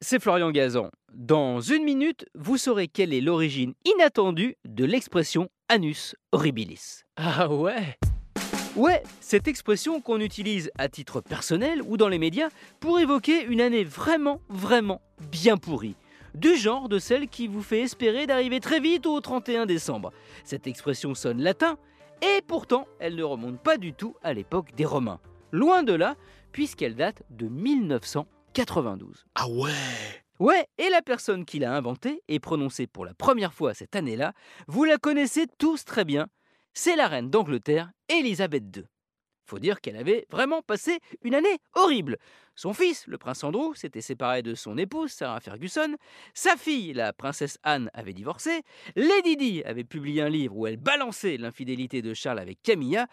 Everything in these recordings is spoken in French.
c'est Florian Gazan. Dans une minute, vous saurez quelle est l'origine inattendue de l'expression anus horribilis. Ah ouais? Ouais, cette expression qu'on utilise à titre personnel ou dans les médias pour évoquer une année vraiment, vraiment bien pourrie. Du genre de celle qui vous fait espérer d'arriver très vite au 31 décembre. Cette expression sonne latin, et pourtant elle ne remonte pas du tout à l'époque des Romains. Loin de là, puisqu'elle date de 1992. Ah ouais Ouais, et la personne qui l'a inventée et prononcée pour la première fois cette année-là, vous la connaissez tous très bien, c'est la reine d'Angleterre, Elisabeth II. Faut dire qu'elle avait vraiment passé une année horrible. Son fils, le prince Andrew, s'était séparé de son épouse, Sarah Ferguson. Sa fille, la princesse Anne, avait divorcé. Lady Di avait publié un livre où elle balançait l'infidélité de Charles avec Camilla.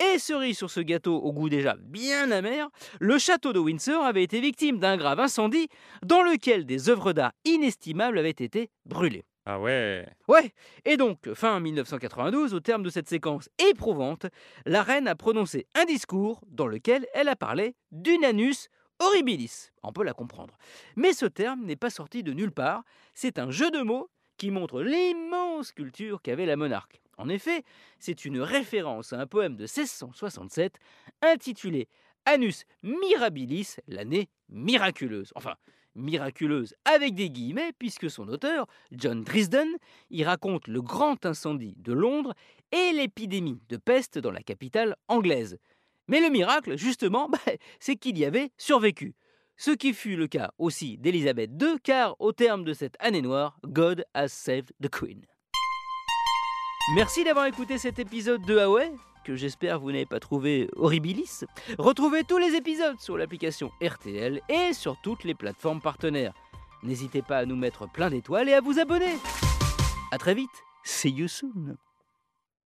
Et cerise sur ce gâteau au goût déjà bien amer, le château de Windsor avait été victime d'un grave incendie dans lequel des œuvres d'art inestimables avaient été brûlées. Ah ouais Ouais, et donc, fin 1992, au terme de cette séquence éprouvante, la reine a prononcé un discours dans lequel elle a parlé d'une anus horribilis. On peut la comprendre. Mais ce terme n'est pas sorti de nulle part, c'est un jeu de mots qui montre l'immense culture qu'avait la monarque. En effet, c'est une référence à un poème de 1667 intitulé Anus Mirabilis, l'année miraculeuse. Enfin, miraculeuse avec des guillemets, puisque son auteur, John Drisden, y raconte le grand incendie de Londres et l'épidémie de peste dans la capitale anglaise. Mais le miracle, justement, bah, c'est qu'il y avait survécu. Ce qui fut le cas aussi d'Élisabeth II, car au terme de cette année noire, God has saved the Queen. Merci d'avoir écouté cet épisode de Huawei que j'espère vous n'avez pas trouvé horribilis. Retrouvez tous les épisodes sur l'application RTL et sur toutes les plateformes partenaires. N'hésitez pas à nous mettre plein d'étoiles et à vous abonner. A très vite, see you soon